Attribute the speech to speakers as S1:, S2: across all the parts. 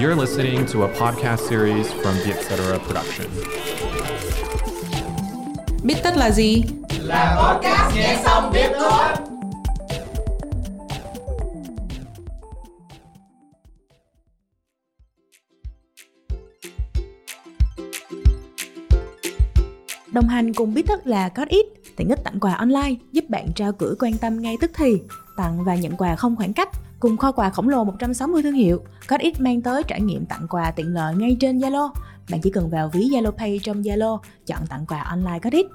S1: You're listening to a podcast series from the Etc. Production.
S2: Biết tất là gì?
S3: Là podcast nghe xong biết thôi.
S2: Đồng hành cùng biết tất là có ít tiện ích tặng quà online giúp bạn trao gửi quan tâm ngay tức thì, tặng và nhận quà không khoảng cách cùng kho quà khổng lồ 160 thương hiệu. Có ít mang tới trải nghiệm tặng quà tiện lợi ngay trên Zalo. Bạn chỉ cần vào ví Zalo Pay trong Zalo, chọn tặng quà online có ít.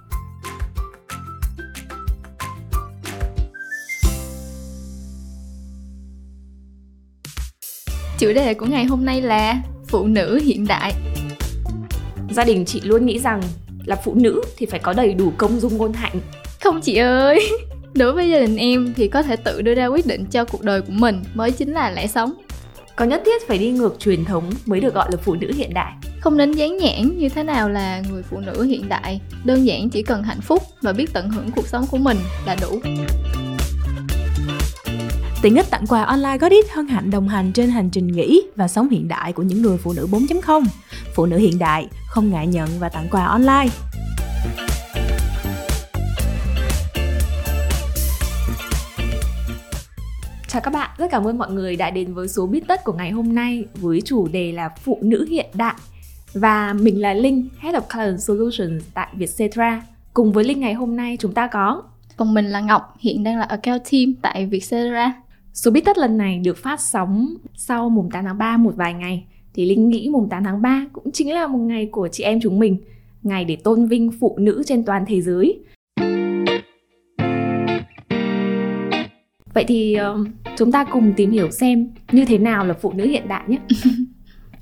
S4: Chủ đề của ngày hôm nay là phụ nữ hiện đại.
S5: Gia đình chị luôn nghĩ rằng là phụ nữ thì phải có đầy đủ công dung ngôn hạnh.
S4: Không chị ơi, đối với gia đình em thì có thể tự đưa ra quyết định cho cuộc đời của mình mới chính là lẽ sống.
S5: Có nhất thiết phải đi ngược truyền thống mới được gọi là phụ nữ hiện đại.
S4: Không nên dán nhãn như thế nào là người phụ nữ hiện đại, đơn giản chỉ cần hạnh phúc và biết tận hưởng cuộc sống của mình là đủ.
S2: Tiện ích tặng quà online có ít hân hạnh đồng hành trên hành trình nghĩ và sống hiện đại của những người phụ nữ 4.0. Phụ nữ hiện đại, không ngại nhận và tặng quà online.
S5: Chào các bạn, rất cảm ơn mọi người đã đến với số biết tất của ngày hôm nay với chủ đề là phụ nữ hiện đại. Và mình là Linh, Head of Client Solutions tại Vietcetera. Cùng với Linh ngày hôm nay chúng ta có
S4: Còn mình là Ngọc, hiện đang là account team tại Vietcetera.
S5: Số biết tất lần này được phát sóng sau mùng 8 tháng 3 một vài ngày. Thì Linh nghĩ mùng 8 tháng 3 cũng chính là một ngày của chị em chúng mình. Ngày để tôn vinh phụ nữ trên toàn thế giới. Vậy thì uh, chúng ta cùng tìm hiểu xem như thế nào là phụ nữ hiện đại nhé.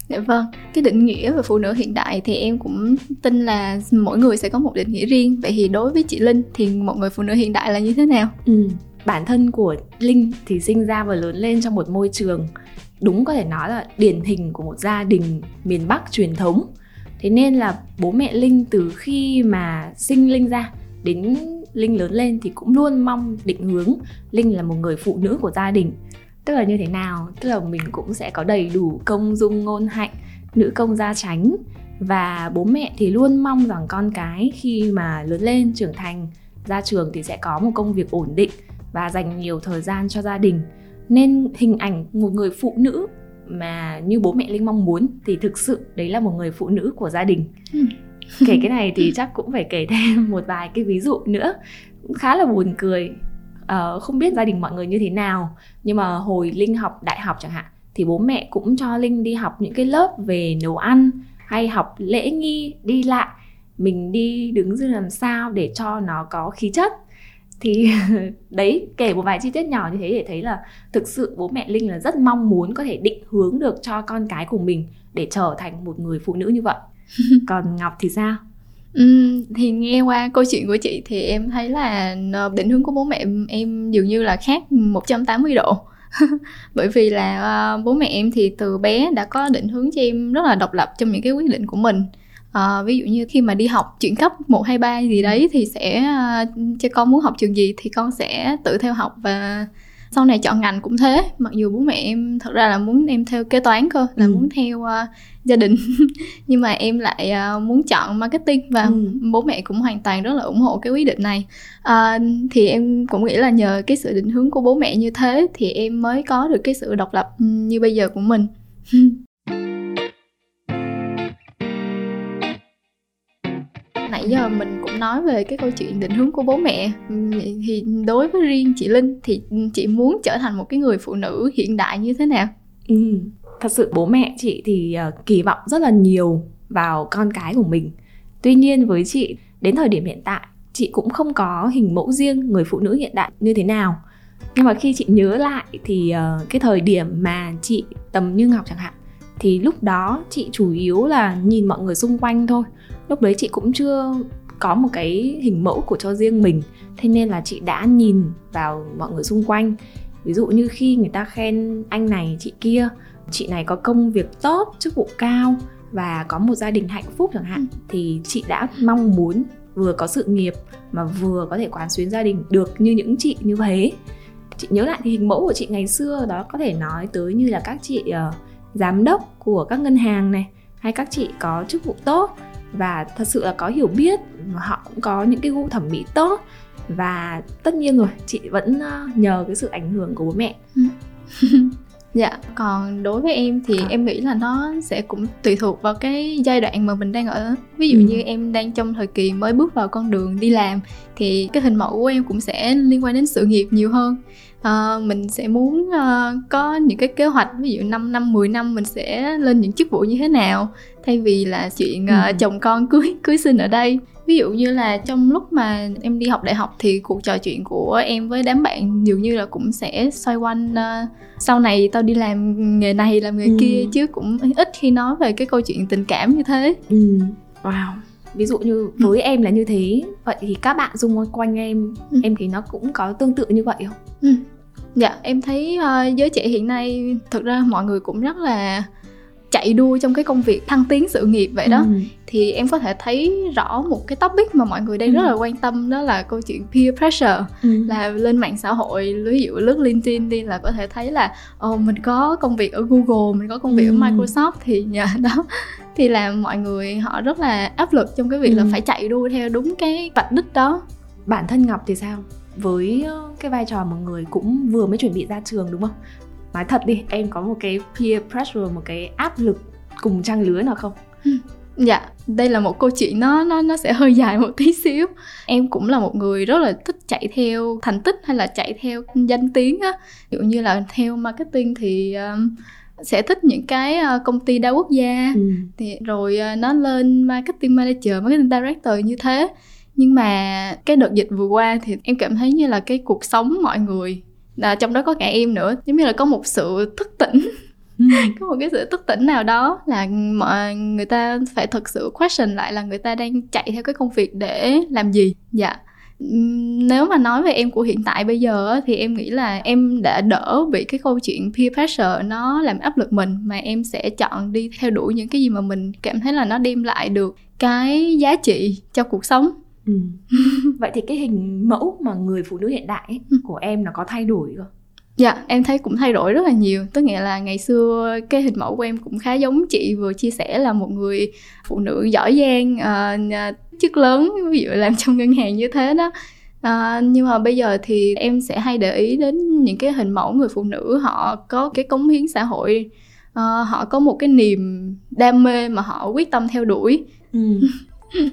S4: Dạ vâng, cái định nghĩa về phụ nữ hiện đại thì em cũng tin là mỗi người sẽ có một định nghĩa riêng. Vậy thì đối với chị Linh thì một người phụ nữ hiện đại là như thế nào?
S5: Ừ, bản thân của Linh thì sinh ra và lớn lên trong một môi trường đúng có thể nói là điển hình của một gia đình miền Bắc truyền thống. Thế nên là bố mẹ Linh từ khi mà sinh Linh ra đến Linh lớn lên thì cũng luôn mong định hướng Linh là một người phụ nữ của gia đình. Tức là như thế nào? Tức là mình cũng sẽ có đầy đủ công dung ngôn hạnh, nữ công gia tránh và bố mẹ thì luôn mong rằng con cái khi mà lớn lên trưởng thành ra trường thì sẽ có một công việc ổn định và dành nhiều thời gian cho gia đình nên hình ảnh một người phụ nữ mà như bố mẹ linh mong muốn thì thực sự đấy là một người phụ nữ của gia đình
S4: Ừ.
S5: kể cái này thì chắc cũng phải kể thêm một vài cái ví dụ nữa. Cũng khá là buồn cười. Ờ, không biết gia đình mọi người như thế nào nhưng mà hồi linh học đại học chẳng hạn thì bố mẹ cũng cho linh đi học những cái lớp về nấu ăn hay học lễ nghi đi lại. Mình đi đứng như làm sao để cho nó có khí chất. Thì đấy kể một vài chi tiết nhỏ như thế để thấy là thực sự bố mẹ linh là rất mong muốn có thể định hướng được cho con cái của mình để trở thành một người phụ nữ như vậy. còn ngọc thì sao?
S4: Ừm, thì nghe qua câu chuyện của chị thì em thấy là ờ, định hướng của bố mẹ em dường như là khác 180 độ. Bởi vì là ờ, bố mẹ em thì từ bé đã có định hướng cho em rất là độc lập trong những cái quyết định của mình. Ờ, ví dụ như khi mà đi học chuyển cấp 1, 2, 3 gì đấy thì sẽ cho con muốn học trường gì thì con sẽ tự theo học và sau này chọn ngành cũng thế mặc dù bố mẹ em thật ra là muốn em theo kế toán cơ là
S5: Ừ.
S4: muốn theo ờ, gia đình nhưng mà em lại ờ, muốn chọn marketing và
S5: Ừ.
S4: bố mẹ cũng hoàn toàn rất là ủng hộ cái quyết định này À, thì em cũng nghĩ là nhờ cái sự định hướng của bố mẹ như thế thì em mới có được cái sự độc lập như bây giờ của mình nãy giờ mình cũng nói về cái câu chuyện định hướng của bố mẹ thì đối với riêng chị Linh thì chị muốn trở thành một cái người phụ nữ hiện đại như thế nào
S5: Ừ, thật sự bố mẹ chị thì ờ, kỳ vọng rất là nhiều vào con cái của mình. Tuy nhiên với chị đến thời điểm hiện tại chị cũng không có hình mẫu riêng người phụ nữ hiện đại như thế nào. Nhưng mà khi chị nhớ lại thì ờ, cái thời điểm mà chị tầm như Ngọc chẳng hạn thì lúc đó chị chủ yếu là nhìn mọi người xung quanh thôi. Lúc đấy chị cũng chưa có một cái hình mẫu của cho riêng mình. Thế nên là chị đã nhìn vào mọi người xung quanh. Ví dụ như khi người ta khen anh này chị kia chị này có công việc tốt chức vụ cao và có một gia đình hạnh phúc chẳng hạn thì chị đã mong muốn vừa có sự nghiệp mà vừa có thể quán xuyến gia đình được như những chị như thế. Chị nhớ lại thì hình mẫu của chị ngày xưa đó có thể nói tới như là các chị ờ, giám đốc của các ngân hàng này hay các chị có chức vụ tốt và thật sự là có hiểu biết họ cũng có những cái gu thẩm mỹ tốt. Và tất nhiên rồi chị vẫn ờ, nhờ cái sự ảnh hưởng của bố mẹ.
S4: Dạ còn đối với em thì à. em nghĩ là nó sẽ cũng tùy thuộc vào cái giai đoạn mà mình đang ở. Ví dụ ừ. như em đang trong thời kỳ mới bước vào con đường đi làm thì cái hình mẫu của em cũng sẽ liên quan đến sự nghiệp nhiều hơn uh, mình sẽ muốn uh, có những cái kế hoạch ví dụ 5 năm 10 năm mình sẽ lên những chức vụ như thế nào thay vì là chuyện uh, ừ. chồng con cưới cưới sinh ở đây ví dụ như là trong lúc mà em đi học đại học thì cuộc trò chuyện của em với đám bạn dường như là cũng sẽ xoay quanh uh, sau này tao đi làm nghề này làm nghề ừ. kia chứ cũng ít khi nói về cái câu chuyện tình cảm như thế
S5: ừ. wow ví dụ như với ừ. em là như thế vậy thì các bạn xung quanh em ừ. em thì nó cũng có tương tự như vậy không ừ.
S4: Dạ em thấy uh, giới trẻ hiện nay thực ra mọi người cũng rất là chạy đua trong cái công việc thăng tiến sự nghiệp vậy đó ừ. thì em có thể thấy rõ một cái topic mà mọi người đang ừ. rất là quan tâm đó là câu chuyện peer pressure ừ. là lên mạng xã hội ví dụ lướt LinkedIn đi là có thể thấy là ồ mình có công việc ở Google mình có công việc ừ. ở Microsoft thì nhờ đó thì là mọi người họ rất là áp lực trong cái việc ừ. là phải chạy đua theo đúng cái vạch đích đó
S5: bản thân Ngọc thì sao với ờ, cái vai trò một người cũng vừa mới chuẩn bị ra trường đúng không? Nói thật đi em có một cái peer pressure một cái áp lực cùng trang lứa nào không?
S4: Ừ. dạ đây là một câu chuyện nó nó nó sẽ hơi dài một tí xíu. Em cũng là một người rất là thích chạy theo thành tích hay là chạy theo danh tiếng á. Ví dụ như là theo marketing thì um, sẽ thích những cái uh, công ty đa quốc gia. Ừ. thì rồi nó lên marketing manager marketing director như thế nhưng mà cái đợt dịch vừa qua thì em cảm thấy như là cái cuộc sống mọi người là trong đó có cả em nữa giống như là có một sự thức tỉnh. Ừ. có một cái sự thức tỉnh nào đó là mọi người ta phải thực sự question lại là người ta đang chạy theo cái công việc để làm gì. Dạ. Nếu mà nói về em của hiện tại bây giờ thì em nghĩ là em đã đỡ bị cái câu chuyện peer pressure nó làm áp lực mình mà em sẽ chọn đi theo đuổi những cái gì mà mình cảm thấy là nó đem lại được cái giá trị cho cuộc sống Ừ.
S5: vậy thì cái hình mẫu mà người phụ nữ hiện đại ấy, ừ. của em nó có thay đổi không
S4: Dạ, em thấy cũng thay đổi rất là nhiều Tức nghĩa là ngày xưa cái hình mẫu của em cũng khá giống chị vừa chia sẻ là một người phụ nữ giỏi giang, uh, chức lớn, ví dụ làm trong ngân hàng như thế đó uh, Nhưng mà bây giờ thì em sẽ hay để ý đến những cái hình mẫu người phụ nữ họ có cái cống hiến xã hội uh, Họ có một cái niềm đam mê mà họ quyết tâm theo đuổi ừ.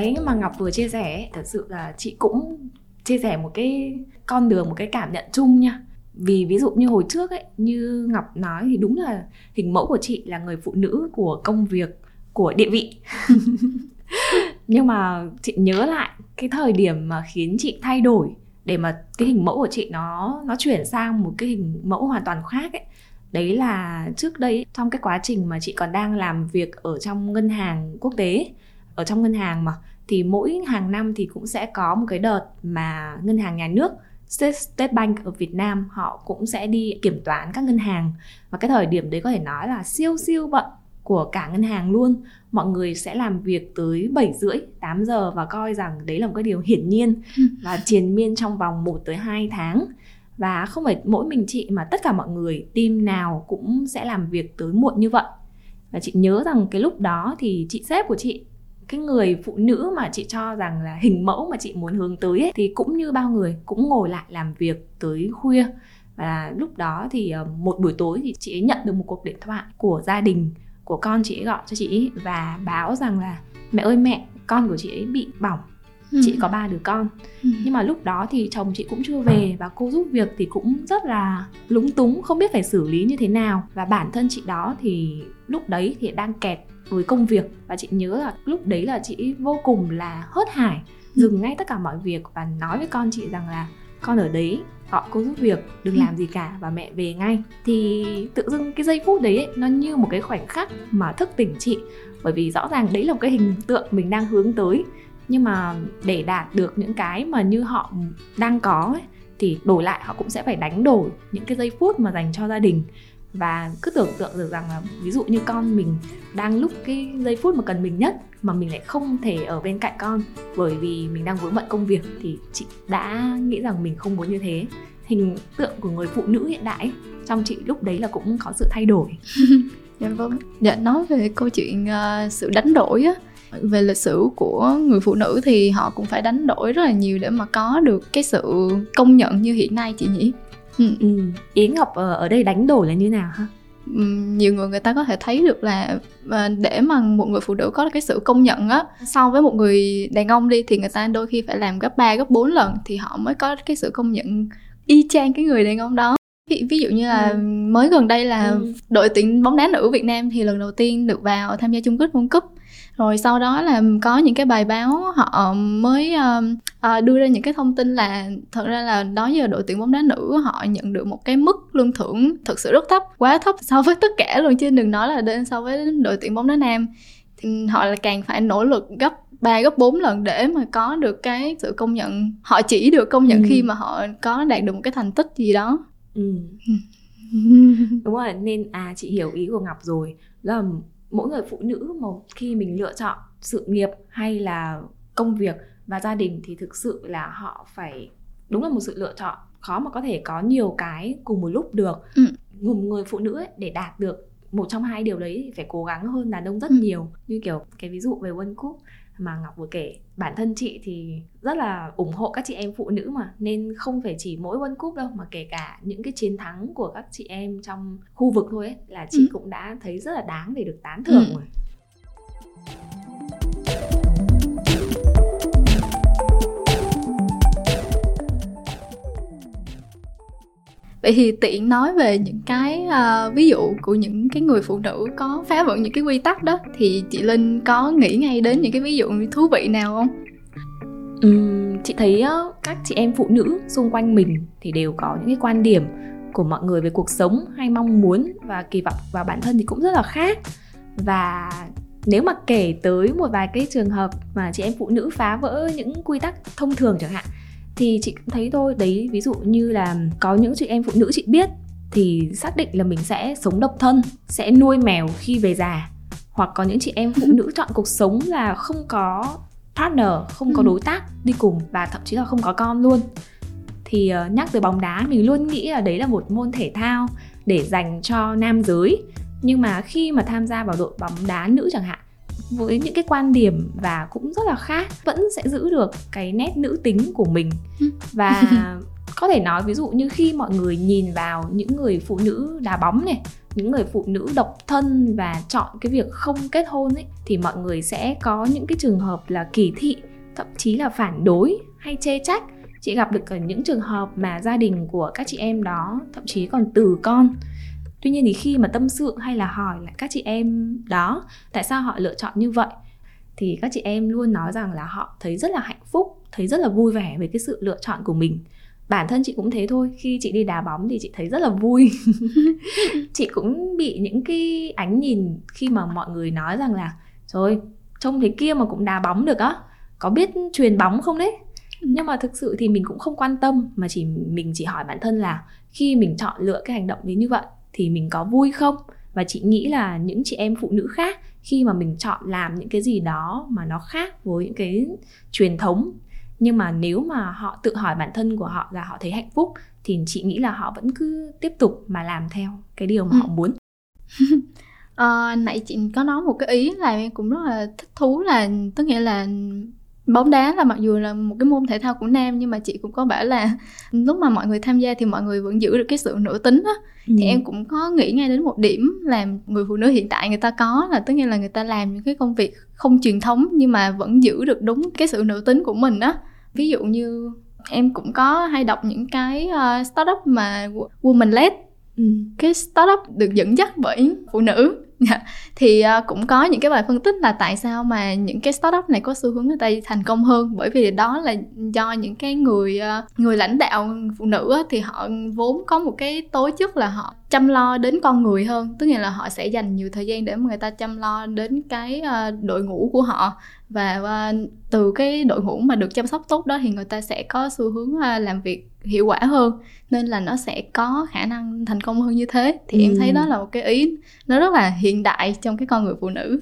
S5: cái mà ngọc vừa chia sẻ thật sự là chị cũng chia sẻ một cái con đường, một cái cảm nhận chung nha. Vì ví dụ như hồi trước ấy, như ngọc nói thì đúng là hình mẫu của chị là người phụ nữ của công việc của địa vị. Nhưng mà chị nhớ lại cái thời điểm mà khiến chị thay đổi để mà cái hình mẫu của chị nó nó chuyển sang một cái hình mẫu hoàn toàn khác ấy. Đấy là trước đây, trong cái quá trình mà chị còn đang làm việc ở trong ngân hàng quốc tế, ở trong ngân hàng mà thì mỗi hàng năm thì cũng sẽ có một cái đợt mà ngân hàng nhà nước State Bank ở Việt Nam họ cũng sẽ đi kiểm toán các ngân hàng. Và cái thời điểm đấy có thể nói là siêu siêu bận của cả ngân hàng luôn. Mọi người sẽ làm việc tới 7 rưỡi 8 giờ và coi rằng đấy là một cái điều hiển nhiên ừ. và triền miên trong vòng 1 tới 2 tháng. Và không phải mỗi mình chị mà tất cả mọi người team nào cũng sẽ làm việc tới muộn như vậy. Và chị nhớ rằng cái lúc đó thì chị sếp của chị cái người phụ nữ mà chị cho rằng là hình mẫu mà chị muốn hướng tới ấy, thì cũng như bao người cũng ngồi lại làm việc tới khuya và lúc đó thì ờ, một buổi tối thì chị ấy nhận được một cuộc điện thoại của gia đình của con chị ấy gọi cho chị ấy và báo rằng là mẹ ơi mẹ con của chị ấy bị bỏng ừ. chị có ba đứa con ừ. nhưng mà lúc đó thì chồng chị cũng chưa về và cô giúp việc thì cũng rất là lúng túng không biết phải xử lý như thế nào và bản thân chị đó thì lúc đấy thì đang kẹt với công việc. Và chị nhớ là lúc đấy là chị vô cùng là hớt hải dừng ngay tất cả mọi việc và nói với con chị rằng là con ở đấy họ cô giúp việc đừng làm gì cả và mẹ về ngay. Thì tự dưng cái giây phút đấy ấy, nó như một cái khoảnh khắc mà thức tỉnh chị. Bởi vì rõ ràng đấy là một cái hình tượng mình đang hướng tới. Nhưng mà để đạt được những cái mà như họ đang có ấy, thì đổi lại họ cũng sẽ phải đánh đổi những cái giây phút mà dành cho gia đình và cứ tưởng tượng được rằng là ví dụ như con mình đang lúc cái giây phút mà cần mình nhất mà mình lại không thể ở bên cạnh con bởi vì mình đang vướng bận công việc thì chị đã nghĩ rằng mình không muốn như thế. Hình tượng của người phụ nữ hiện đại trong chị lúc đấy là cũng có sự thay đổi.
S4: Dạ vâng. Dạ nói về câu chuyện uh, sự đánh đổi á về lịch sử của người phụ nữ thì họ cũng phải đánh đổi rất là nhiều để mà có được cái sự công nhận như hiện nay chị nhỉ?
S5: Ừ. Ừ. yến ngọc ở đây đánh đổi là như nào ha
S4: nhiều người người ta có thể thấy được là ờ, để mà một người phụ nữ có cái sự công nhận á so với một người đàn ông đi thì người ta đôi khi phải làm gấp 3 gấp 4 lần thì họ mới có cái sự công nhận y chang cái người đàn ông đó ví, ví dụ như là ừ. mới gần đây là ừ. đội tuyển bóng đá nữ Việt Nam thì lần đầu tiên được vào tham gia chung kết World Cup rồi sau đó là có những cái bài báo họ mới uh, đưa ra những cái thông tin là thật ra là đó giờ đội tuyển bóng đá nữ họ nhận được một cái mức lương thưởng thực sự rất thấp quá thấp so với tất cả luôn chứ đừng nói là đến so với đội tuyển bóng đá nam thì họ là càng phải nỗ lực gấp 3 gấp 4 lần để mà có được cái sự công nhận họ chỉ được công nhận ừ. khi mà họ có đạt được một cái thành tích gì đó ừ.
S5: đúng rồi nên à chị hiểu ý của ngọc rồi là mỗi người phụ nữ mà khi mình lựa chọn sự nghiệp hay là công việc và gia đình thì thực sự là họ phải đúng là một sự lựa chọn khó mà có thể có nhiều cái cùng một lúc được ừ. một người phụ nữ ấy, để đạt được một trong hai điều đấy thì phải cố gắng hơn đàn ông rất ừ. nhiều như kiểu cái ví dụ về World Cup mà Ngọc vừa kể bản thân chị thì rất là ủng hộ các chị em phụ nữ mà nên không phải chỉ mỗi World Cup đâu mà kể cả những cái chiến thắng của các chị em trong khu vực thôi ấy là chị ừ. cũng đã thấy rất là đáng để được tán thưởng ừ. rồi
S4: vậy thì tiện nói về những cái uh, ví dụ của những cái người phụ nữ có phá vỡ những cái quy tắc đó thì chị linh có nghĩ ngay đến những cái ví dụ thú vị nào không?
S5: Uhm, chị thấy uh, các chị em phụ nữ xung quanh mình thì đều có những cái quan điểm của mọi người về cuộc sống hay mong muốn và kỳ vọng vào bản thân thì cũng rất là khác. Và nếu mà kể tới một vài cái trường hợp mà chị em phụ nữ phá vỡ những quy tắc thông thường chẳng hạn thì chị cũng thấy thôi đấy ví dụ như là có những chị em phụ nữ chị biết thì xác định là mình sẽ sống độc thân sẽ nuôi mèo khi về già. Hoặc có những chị em phụ nữ chọn cuộc sống là không có partner không có ừ. đối tác đi cùng và thậm chí là không có con luôn. Thì uh, nhắc tới bóng đá mình luôn nghĩ là đấy là một môn thể thao để dành cho nam giới. Nhưng mà khi mà tham gia vào đội bóng đá nữ chẳng hạn với những cái quan điểm và cũng rất là khác vẫn sẽ giữ được cái nét nữ tính của mình. Ừ. và có thể nói ví dụ như khi mọi người nhìn vào những người phụ nữ đá bóng này những người phụ nữ độc thân và chọn cái việc không kết hôn ấy thì mọi người sẽ có những cái trường hợp là kỳ thị thậm chí là phản đối hay chê trách. Chị gặp được cả những trường hợp mà gia đình của các chị em đó thậm chí còn từ con tuy nhiên thì khi mà tâm sự hay là hỏi lại các chị em đó tại sao họ lựa chọn như vậy thì các chị em luôn nói rằng là họ thấy rất là hạnh phúc thấy rất là vui vẻ với cái sự lựa chọn của mình. Bản thân chị cũng thế thôi khi chị đi đá bóng thì chị thấy rất là vui. Chị cũng bị những cái ánh nhìn khi mà mọi người nói rằng là rồi trông thế kia mà cũng đá bóng được á có biết truyền bóng không đấy? Ừ. nhưng mà thực sự thì mình cũng không quan tâm mà chỉ mình chỉ hỏi bản thân là khi mình chọn lựa cái hành động đấy như vậy thì mình có vui không và chị nghĩ là những chị em phụ nữ khác khi mà mình chọn làm những cái gì đó mà nó khác với những cái truyền thống nhưng mà nếu mà họ tự hỏi bản thân của họ là họ thấy hạnh phúc thì chị nghĩ là họ vẫn cứ tiếp tục mà làm theo cái điều mà ừ. họ muốn
S4: à, nãy chị có nói một cái ý là em cũng rất là thích thú là tức nghĩa là bóng đá là mặc dù là một cái môn thể thao của nam nhưng mà chị cũng có bảo là lúc mà mọi người tham gia thì mọi người vẫn giữ được cái sự nữ tính á ừ. thì em cũng có nghĩ ngay đến một điểm là người phụ nữ hiện tại người ta có là tất nhiên là người ta làm những cái công việc không truyền thống nhưng mà vẫn giữ được đúng cái sự nữ tính của mình á ví dụ như em cũng có hay đọc những cái uh, startup mà woman led ừ. cái startup được dẫn dắt bởi phụ nữ Dạ. Dạ. thì uh, cũng có những cái bài phân tích là tại sao mà những cái startup này có xu hướng người ta thành công hơn. Bởi vì đó là do những cái người uh, người lãnh đạo phụ nữ thì họ vốn có một cái tố chất là họ chăm lo đến con người hơn. Tức là họ sẽ dành nhiều thời gian để mà người ta chăm lo đến cái uh, đội ngũ của họ và uh, từ cái đội ngũ mà được chăm sóc tốt đó thì người ta sẽ có xu hướng uh, làm việc hiệu quả hơn nên là nó sẽ có khả năng thành công hơn như thế thì ừ. em thấy đó là một cái ý nó rất là hiện đại trong cái con người phụ nữ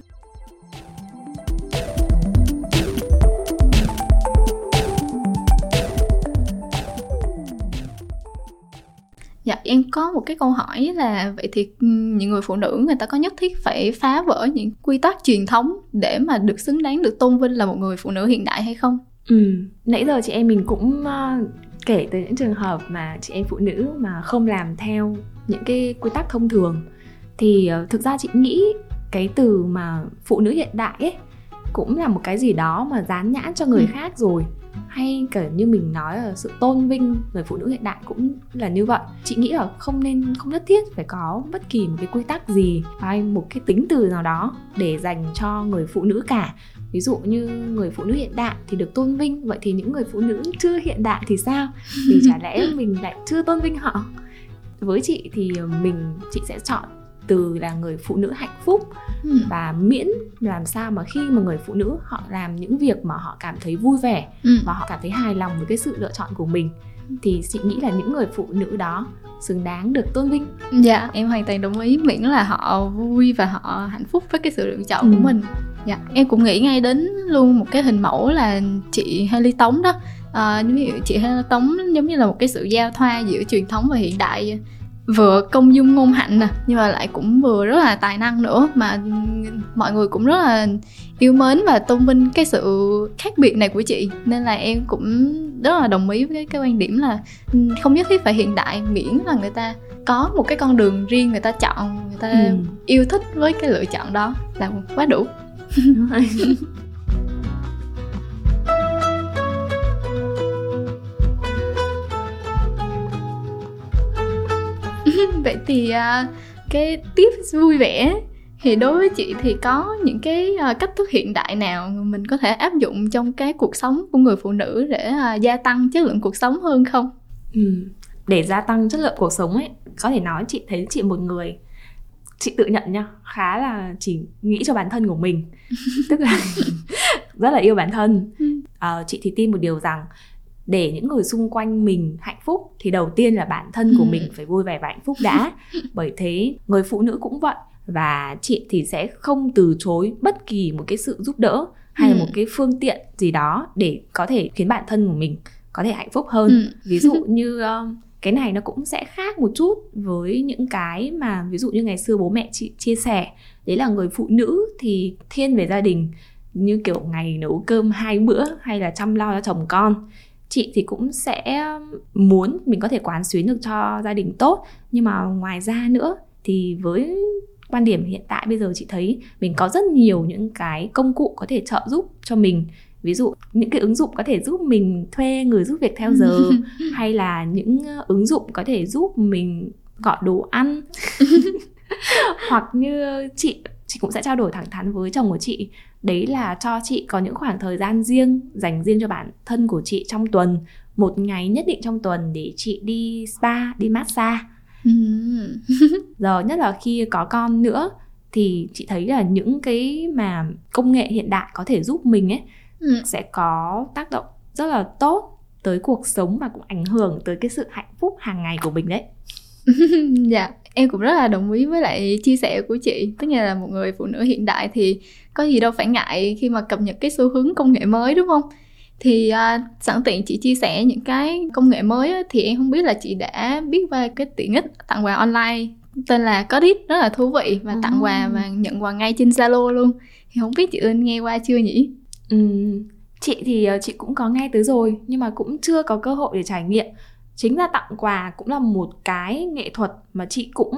S4: Dạ em có một cái câu hỏi là vậy thì những người phụ nữ người ta có nhất thiết phải phá vỡ những quy tắc truyền thống để mà được xứng đáng được tôn vinh là một người phụ nữ hiện đại hay không?
S5: Ừ, nãy giờ chị em mình cũng uh, kể tới những trường hợp mà chị em phụ nữ mà không làm theo những cái quy tắc thông thường thì uh, thực ra chị nghĩ cái từ mà phụ nữ hiện đại ấy cũng là một cái gì đó mà dán nhãn cho người ừ. khác rồi hay cả như mình nói là sự tôn vinh người phụ nữ hiện đại cũng là như vậy. Chị nghĩ là không nên không nhất thiết phải có bất kỳ một cái quy tắc gì hay một cái tính từ nào đó để dành cho người phụ nữ cả. Ví dụ như người phụ nữ hiện đại thì được tôn vinh vậy thì những người phụ nữ chưa hiện đại thì sao? Vì chả lẽ mình lại chưa tôn vinh họ? Với chị thì mình chị sẽ chọn từ là người phụ nữ hạnh phúc ừ. và miễn làm sao mà khi mà người phụ nữ họ làm những việc mà họ cảm thấy vui vẻ ừ. và họ cảm thấy hài lòng với cái sự lựa chọn của mình thì chị nghĩ là những người phụ nữ đó xứng đáng được tôn vinh
S4: dạ em hoàn toàn đồng ý miễn là họ vui và họ hạnh phúc với cái sự lựa chọn ừ. của mình dạ em cũng nghĩ ngay đến luôn một cái hình mẫu là chị Haley Tống đó à, ví dụ chị Haley Tống giống như là một cái sự giao thoa giữa truyền thống và hiện đại vừa công dung ngôn hạnh nè nhưng mà lại cũng vừa rất là tài năng nữa mà mọi người cũng rất là yêu mến và tôn vinh cái sự khác biệt này của chị nên là em cũng rất là đồng ý với cái, quan điểm là ừ, không nhất thiết phải hiện đại miễn là người ta có một cái con đường riêng người ta chọn người ta ừ. yêu thích với cái lựa chọn đó là quá đủ vậy thì uh, cái tiếp vui vẻ thì đối với chị thì có những cái uh, cách thức hiện đại nào mình có thể áp dụng trong cái cuộc sống của người phụ nữ để uh, gia tăng chất lượng cuộc sống hơn không?
S5: Ừ. Để gia tăng chất lượng cuộc sống ấy, có thể nói chị thấy chị một người chị tự nhận nha khá là chỉ nghĩ cho bản thân của mình tức là rất là yêu bản thân à, chị thì tin một điều rằng để những người xung quanh mình hạnh phúc thì đầu tiên là bản thân của ừ. mình phải vui vẻ và hạnh phúc đã bởi thế người phụ nữ cũng vậy và chị thì sẽ không từ chối bất kỳ một cái sự giúp đỡ hay ừ. một cái phương tiện gì đó để có thể khiến bản thân của mình có thể hạnh phúc hơn ừ. ví dụ như uh, cái này nó cũng sẽ khác một chút với những cái mà ví dụ như ngày xưa bố mẹ chị chia sẻ đấy là người phụ nữ thì thiên về gia đình như kiểu ngày nấu cơm hai bữa hay là chăm lo cho chồng con chị thì cũng sẽ muốn mình có thể quán xuyến được cho gia đình tốt. Nhưng mà ngoài ra nữa thì với quan điểm hiện tại bây giờ chị thấy mình có rất nhiều những cái công cụ có thể trợ giúp cho mình. Ví dụ những cái ứng dụng có thể giúp mình thuê người giúp việc theo giờ hay là những ứng dụng có thể giúp mình gọi đồ ăn. Hoặc như chị chị cũng sẽ trao đổi thẳng thắn với chồng của chị đấy là cho chị có những khoảng thời gian riêng dành riêng cho bản thân của chị trong tuần một ngày nhất định trong tuần để chị đi spa đi massage. Giờ nhất là khi có con nữa thì chị thấy là những cái mà công nghệ hiện đại có thể giúp mình ấy ừ. sẽ có tác động rất là tốt tới cuộc sống và cũng ảnh hưởng tới cái sự hạnh phúc hàng ngày của mình đấy
S4: dạ em cũng rất là đồng ý với lại chia sẻ của chị. Nhiên là một người phụ nữ hiện đại thì có gì đâu phải ngại khi mà cập nhật cái xu hướng công nghệ mới đúng không? Thì uh, sẵn tiện chị chia sẻ những cái công nghệ mới á, thì em không biết là chị đã biết về cái tiện ích tặng quà online. Tên là Codit rất là thú vị và tặng quà và nhận quà ngay trên Zalo luôn. Thì không biết chị Ưn nghe qua chưa nhỉ?
S5: Ừ, chị thì ờ, chị cũng có nghe tới rồi nhưng mà cũng chưa có cơ hội để trải nghiệm chính là tặng quà cũng là một cái nghệ thuật mà chị cũng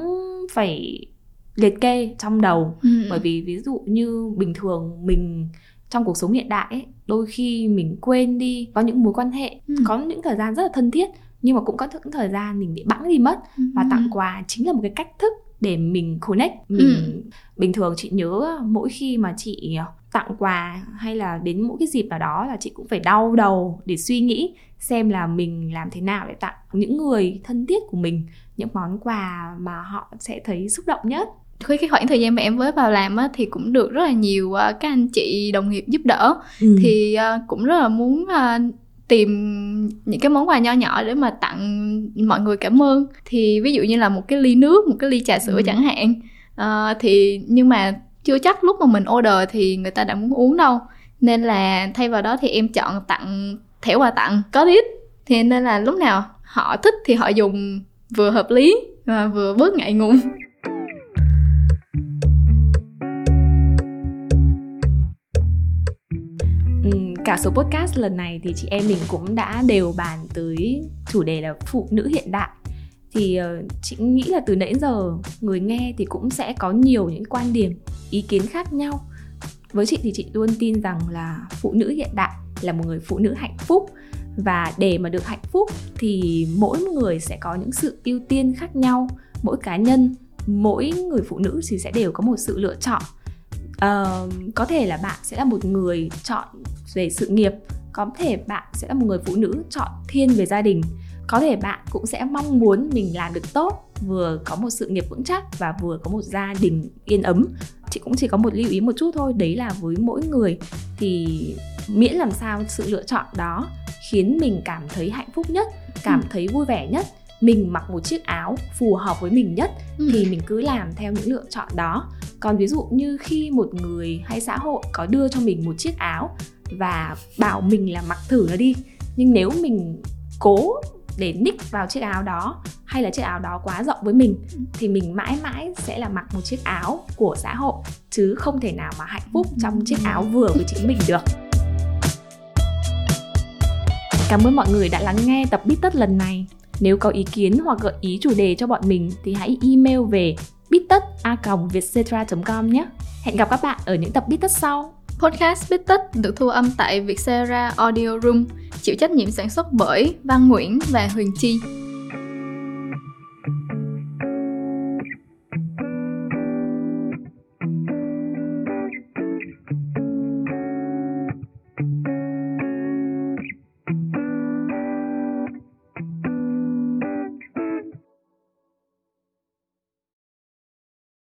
S5: phải liệt kê trong đầu ừ. bởi vì ví dụ như bình thường mình trong cuộc sống hiện đại ấy, đôi khi mình quên đi có những mối quan hệ ừ. có những thời gian rất là thân thiết nhưng mà cũng có những thời gian mình bị bẵng đi mất ừ. và tặng quà chính là một cái cách thức để mình connect mình ừ. bình thường chị nhớ mỗi khi mà chị tặng quà hay là đến mỗi cái dịp nào đó là chị cũng phải đau đầu để suy nghĩ xem là mình làm thế nào để tặng những người thân thiết của mình những món quà mà họ sẽ thấy xúc động nhất
S4: khi cái khoảng thời gian mà em mới vào làm á, thì cũng được rất là nhiều uh, các anh chị đồng nghiệp giúp đỡ ừ. thì uh, cũng rất là muốn uh, tìm những cái món quà nho nhỏ để mà tặng mọi người cảm ơn thì ví dụ như là một cái ly nước một cái ly trà sữa ừ. chẳng hạn uh, thì nhưng mà chưa chắc lúc mà mình order thì người ta đã muốn uống đâu. Nên là thay vào đó thì em chọn tặng, thẻ quà tặng, có ít thì nên là lúc nào họ thích thì họ dùng, vừa hợp lý và vừa bớt ngại ngùng.
S5: Ừ, cả số podcast lần này thì chị em mình cũng đã đều bàn tới chủ đề là phụ nữ hiện đại. Thì ờ, chị nghĩ là từ nãy giờ người nghe thì cũng sẽ có nhiều những quan điểm ý kiến khác nhau. Với chị thì chị luôn tin rằng là phụ nữ hiện đại là một người phụ nữ hạnh phúc. Và để mà được hạnh phúc thì mỗi người sẽ có những sự ưu tiên khác nhau. Mỗi cá nhân mỗi người phụ nữ thì sẽ đều có một sự lựa chọn. Uh, có thể là bạn sẽ là một người chọn về sự nghiệp có thể bạn sẽ là một người phụ nữ chọn thiên về gia đình. Có thể bạn cũng sẽ mong muốn mình làm được tốt vừa có một sự nghiệp vững chắc và vừa có một gia đình yên ấm chị cũng chỉ có một lưu ý một chút thôi đấy là với mỗi người thì miễn làm sao sự lựa chọn đó khiến mình cảm thấy hạnh phúc nhất cảm ừ. thấy vui vẻ nhất mình mặc một chiếc áo phù hợp với mình nhất ừ. thì mình cứ làm theo những lựa chọn đó còn ví dụ như khi một người hay xã hội có đưa cho mình một chiếc áo và bảo mình là mặc thử nó đi nhưng nếu mình cố để nick vào chiếc áo đó hay là chiếc áo đó quá rộng với mình thì mình mãi mãi sẽ là mặc một chiếc áo của xã hội chứ không thể nào mà hạnh phúc trong chiếc áo vừa với chính mình được Cảm ơn mọi người đã lắng nghe tập Bít Tất lần này. Nếu có ý kiến hoặc gợi ý chủ đề cho bọn mình thì hãy email về bít tất a com nhé. Hẹn gặp các bạn ở những tập Bít Tất sau.
S4: Podcast Bít Tất được thu âm tại Vietcetera Audio Room, chịu trách nhiệm sản xuất bởi Văn Nguyễn và Huyền Chi.